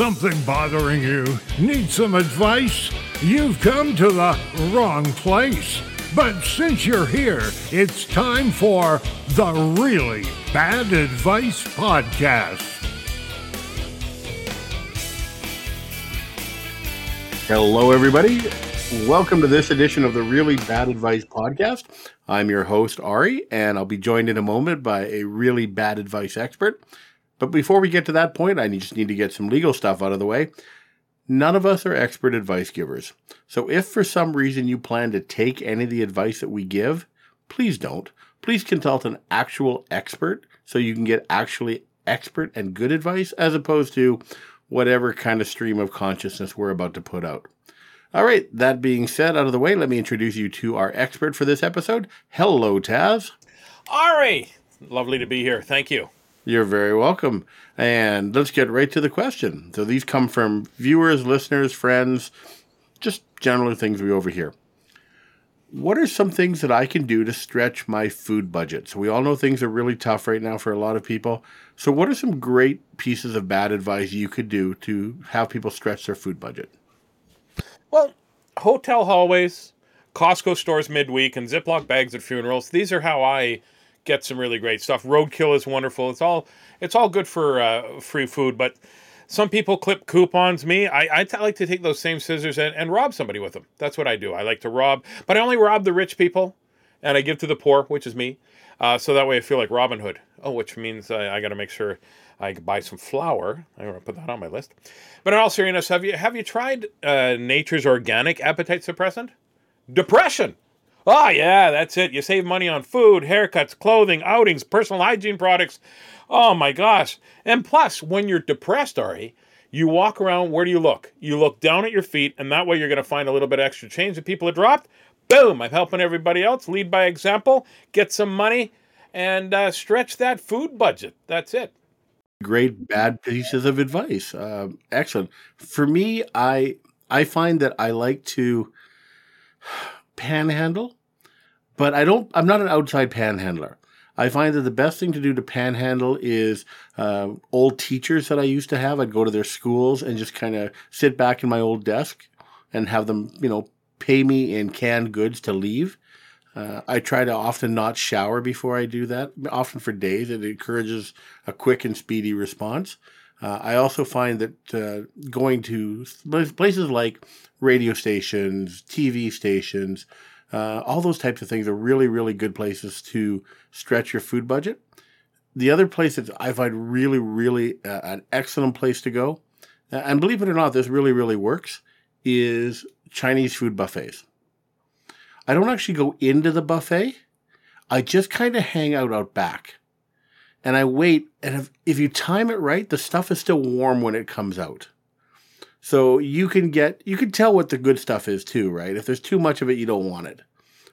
something bothering you? Need some advice? You've come to the wrong place. But since you're here, it's time for the Really Bad Advice Podcast. Hello, everybody. Welcome to this edition of the Really Bad Advice Podcast. I'm your host, Ari, and I'll be joined in a moment by a really bad advice expert. But before we get to that point, I just need to get some legal stuff out of the way. None of us are expert advice givers. So if for some reason you plan to take any of the advice that we give, please don't. Please consult an actual expert so you can get actually expert and good advice as opposed to whatever kind of stream of consciousness we're about to put out. All right, that being said, out of the way, let me introduce you to our expert for this episode. Hello, Taz. Ari, lovely to be here. Thank you. You're very welcome. And let's get right to the question. So these come from viewers, listeners, friends, just generally things we overhear. What are some things that I can do to stretch my food budget? So we all know things are really tough right now for a lot of people. So what are some great pieces of bad advice you could do to have people stretch their food budget? Well, hotel hallways, Costco stores midweek, and Ziploc bags at funerals. These are how I get some really great stuff. Roadkill is wonderful. It's all it's all good for uh, free food, but some people clip coupons. Me, I, I t- like to take those same scissors and, and rob somebody with them. That's what I do. I like to rob, but I only rob the rich people, and I give to the poor, which is me. Uh, so that way I feel like Robin Hood. Oh, which means I, I got to make sure I buy some flour. I'm gonna put that on my list. But in all seriousness, have you have you tried uh, Nature's Organic Appetite Suppressant? Depression. Oh yeah, that's it. You save money on food, haircuts, clothing, outings, personal hygiene products. Oh my gosh! And plus, when you're depressed, Ari, you walk around. Where do you look? You look down at your feet, and that way you're going to find a little bit extra change that people have dropped. Boom! I'm helping everybody else. Lead by example. Get some money and uh, stretch that food budget. That's it great bad pieces of advice. Uh, excellent. For me, I I find that I like to panhandle, but I don't. I'm not an outside panhandler. I find that the best thing to do to panhandle is uh, old teachers that I used to have. I'd go to their schools and just kind of sit back in my old desk and have them, you know, pay me in canned goods to leave. Uh, I try to often not shower before I do that, often for days. It encourages a quick and speedy response. Uh, I also find that uh, going to places like radio stations, TV stations, uh, all those types of things are really, really good places to stretch your food budget. The other place that I find really, really uh, an excellent place to go, and believe it or not, this really, really works, is Chinese food buffets. I don't actually go into the buffet. I just kind of hang out out back. And I wait. And if, if you time it right, the stuff is still warm when it comes out. So you can get, you can tell what the good stuff is too, right? If there's too much of it, you don't want it.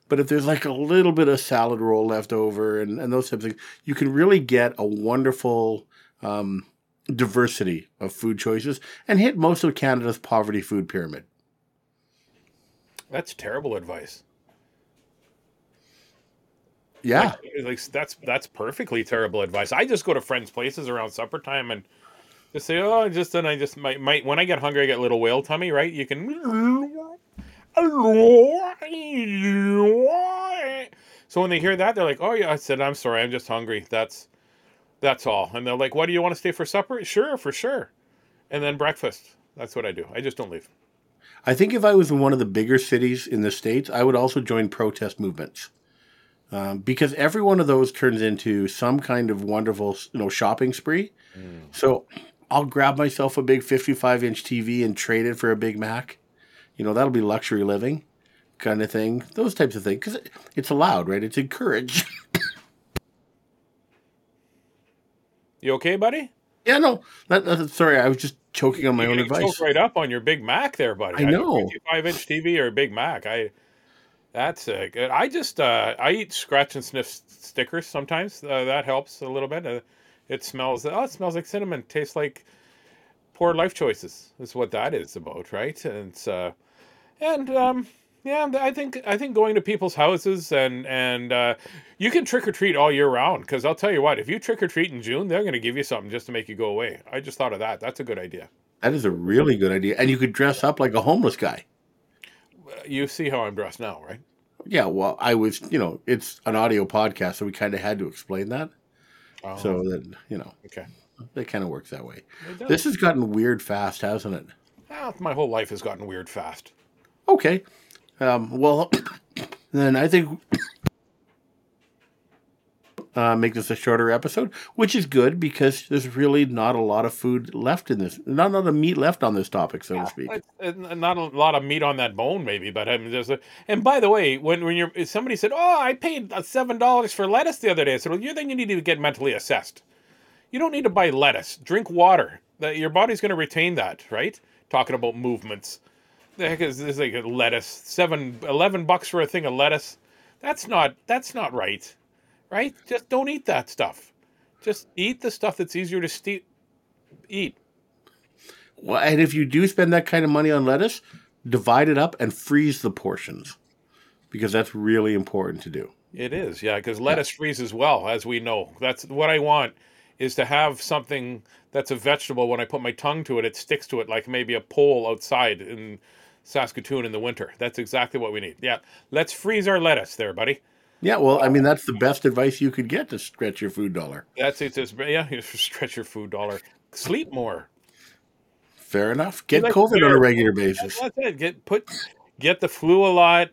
But if there's like a little bit of salad roll left over and, and those types of things, you can really get a wonderful um, diversity of food choices and hit most of Canada's poverty food pyramid. That's terrible advice. Yeah, like, like, that's that's perfectly terrible advice. I just go to friends' places around supper time and just say, "Oh, just then I just might might when I get hungry, I get little whale tummy." Right? You can. So when they hear that, they're like, "Oh yeah," I said, "I'm sorry, I'm just hungry." That's that's all. And they're like, "What do you want to stay for supper?" Sure, for sure. And then breakfast. That's what I do. I just don't leave. I think if I was in one of the bigger cities in the states, I would also join protest movements um, because every one of those turns into some kind of wonderful, you know, shopping spree. Mm. So I'll grab myself a big 55 inch TV and trade it for a Big Mac. You know, that'll be luxury living kind of thing. Those types of things. Because it's allowed, right? It's encouraged. you okay, buddy? Yeah, no. Sorry, I was just choking on my you own advice. Right up on your Big Mac there, buddy. I know. 55 inch TV or a Big Mac. I that's uh, good. I just uh, I eat scratch and sniff stickers sometimes. Uh, that helps a little bit. Uh, it smells. Oh, it smells like cinnamon. Tastes like poor life choices. Is what that is about, right? And and um, yeah, I think I think going to people's houses and and uh, you can trick or treat all year round. Because I'll tell you what, if you trick or treat in June, they're going to give you something just to make you go away. I just thought of that. That's a good idea. That is a really good idea. And you could dress up like a homeless guy. You see how I'm dressed now, right? Yeah, well, I was, you know, it's an audio podcast, so we kind of had to explain that. Oh, So that, you know, okay. it kind of works that way. This has gotten weird fast, hasn't it? Ah, my whole life has gotten weird fast. Okay. Um, well, then I think uh, make this a shorter episode, which is good because there's really not a lot of food left in this, not a lot of meat left on this topic, so to speak. Not a lot of meat on that bone, maybe, but I mean, there's a. And by the way, when when you're somebody said, "Oh, I paid uh, seven dollars for lettuce the other day," I said, "Well, you then you need to get mentally assessed. You don't need to buy lettuce. Drink water. That your body's going to retain that, right? Talking about movements. The heck is this like a lettuce? Seven, 11 bucks for a thing of lettuce. That's not that's not right, right? Just don't eat that stuff. Just eat the stuff that's easier to ste- eat. Well, and if you do spend that kind of money on lettuce, divide it up and freeze the portions because that's really important to do. It is, yeah, because lettuce freezes well, as we know. That's what I want is to have something that's a vegetable. When I put my tongue to it, it sticks to it like maybe a pole outside in Saskatoon in the winter. That's exactly what we need. Yeah, let's freeze our lettuce there, buddy. Yeah, well, I mean, that's the best advice you could get to stretch your food dollar. That's it. It's, yeah, stretch your food dollar. Sleep more. Fair enough. Get like COVID on a regular basis. That's it. Get put, get the flu a lot.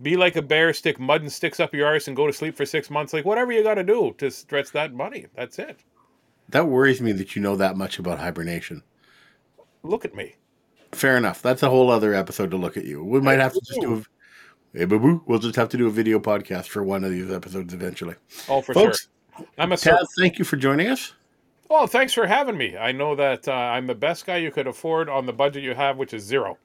Be like a bear, stick mud and sticks up your arse, and go to sleep for six months. Like whatever you got to do to stretch that money. That's it. That worries me that you know that much about hibernation. Look at me. Fair enough. That's a whole other episode to look at you. We might have to just do a hey boo boo. We'll just have to do a video podcast for one of these episodes eventually. Oh, for Folks, sure. I'm a Taz, thank you for joining us. Oh, thanks for having me. I know that uh, I'm the best guy you could afford on the budget you have, which is zero.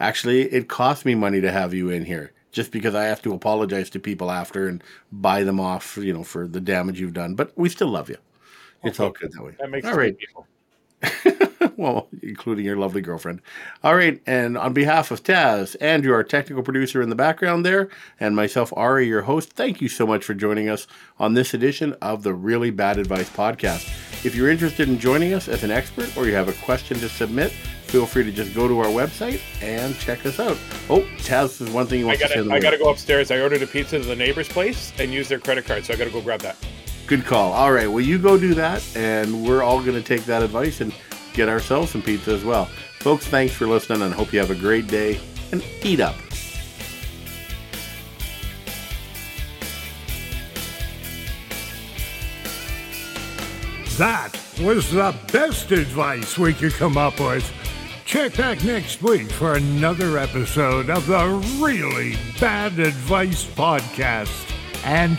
Actually, it cost me money to have you in here just because I have to apologize to people after and buy them off, you know, for the damage you've done. But we still love you. It's all good that way. That makes all right. people. well, including your lovely girlfriend. All right, and on behalf of Taz, Andrew, our technical producer in the background there, and myself, Ari, your host, thank you so much for joining us on this edition of the Really Bad Advice podcast. If you're interested in joining us as an expert or you have a question to submit, feel free to just go to our website and check us out. Oh, Taz is one thing you want to say. gotta, to I gotta go upstairs. I ordered a pizza to the neighbor's place and use their credit card, so I gotta go grab that. Good call. All right, well, you go do that, and we're all going to take that advice and get ourselves some pizza as well. Folks, thanks for listening, and hope you have a great day and eat up. That was the best advice we could come up with. Check back next week for another episode of the Really Bad Advice Podcast. And